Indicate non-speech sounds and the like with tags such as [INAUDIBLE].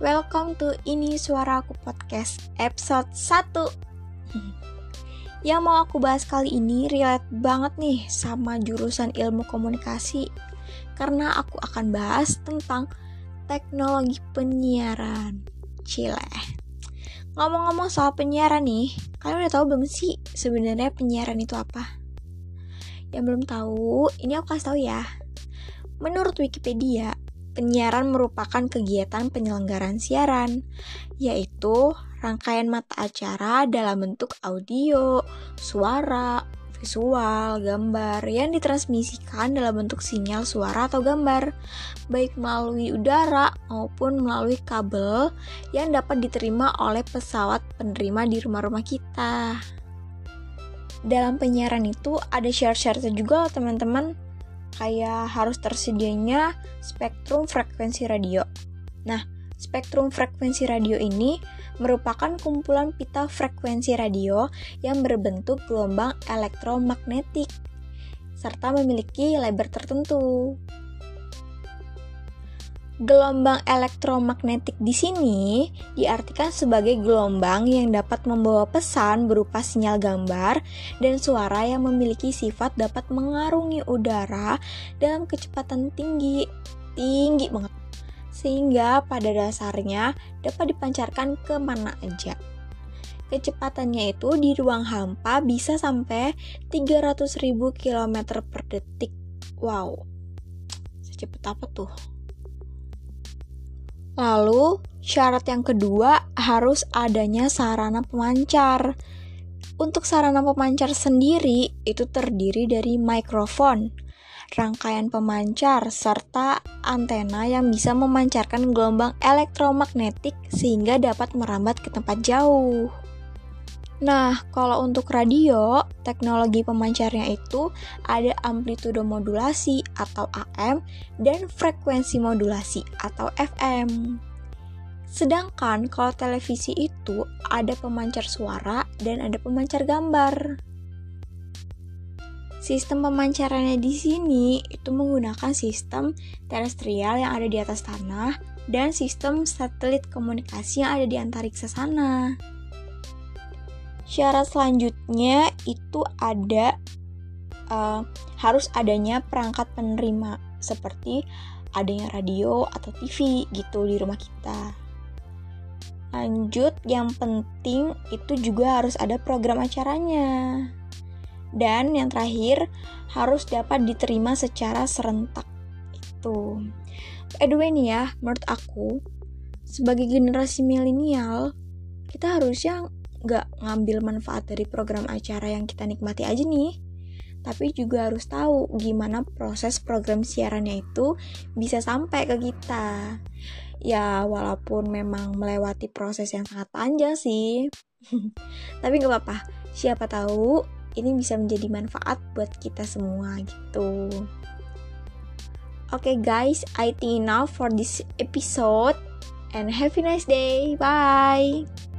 Welcome to Ini Suara Aku Podcast episode 1 [LAUGHS] Yang mau aku bahas kali ini relate banget nih sama jurusan ilmu komunikasi. Karena aku akan bahas tentang teknologi penyiaran. Cile. Ngomong-ngomong soal penyiaran nih Kalian udah tahu belum sih sebenarnya penyiaran itu apa? Yang belum tahu, ini aku kasih tahu ya. Menurut Wikipedia, penyiaran merupakan kegiatan penyelenggaraan siaran, yaitu rangkaian mata acara dalam bentuk audio, suara, visual, gambar yang ditransmisikan dalam bentuk sinyal suara atau gambar, baik melalui udara maupun melalui kabel yang dapat diterima oleh pesawat penerima di rumah-rumah kita. Dalam penyiaran itu ada share-share juga teman-teman kayak harus tersedianya spektrum frekuensi radio. Nah, spektrum frekuensi radio ini merupakan kumpulan pita frekuensi radio yang berbentuk gelombang elektromagnetik serta memiliki lebar tertentu. Gelombang elektromagnetik di sini diartikan sebagai gelombang yang dapat membawa pesan berupa sinyal gambar dan suara yang memiliki sifat dapat mengarungi udara dalam kecepatan tinggi, tinggi banget. Sehingga pada dasarnya dapat dipancarkan ke mana aja. Kecepatannya itu di ruang hampa bisa sampai 300.000 km per detik. Wow, secepat apa tuh? Lalu, syarat yang kedua harus adanya sarana pemancar. Untuk sarana pemancar sendiri itu terdiri dari mikrofon, rangkaian pemancar, serta antena yang bisa memancarkan gelombang elektromagnetik sehingga dapat merambat ke tempat jauh. Nah, kalau untuk radio, teknologi pemancarnya itu ada amplitudo modulasi atau AM dan frekuensi modulasi atau FM. Sedangkan kalau televisi itu ada pemancar suara dan ada pemancar gambar. Sistem pemancarannya di sini itu menggunakan sistem terestrial yang ada di atas tanah dan sistem satelit komunikasi yang ada di antariksa sana. Syarat selanjutnya itu ada uh, harus adanya perangkat penerima seperti adanya radio atau TV gitu di rumah kita. Lanjut, yang penting itu juga harus ada program acaranya. Dan yang terakhir, harus dapat diterima secara serentak. Itu. By the way nih ya, menurut aku, sebagai generasi milenial, kita harusnya nggak ngambil manfaat dari program acara yang kita nikmati aja nih tapi juga harus tahu gimana proses program siarannya itu bisa sampai ke kita. Ya, walaupun memang melewati proses yang sangat panjang sih. [LAUGHS] tapi nggak apa-apa, siapa tahu ini bisa menjadi manfaat buat kita semua gitu. Oke okay, guys, I think enough for this episode and have a nice day. Bye.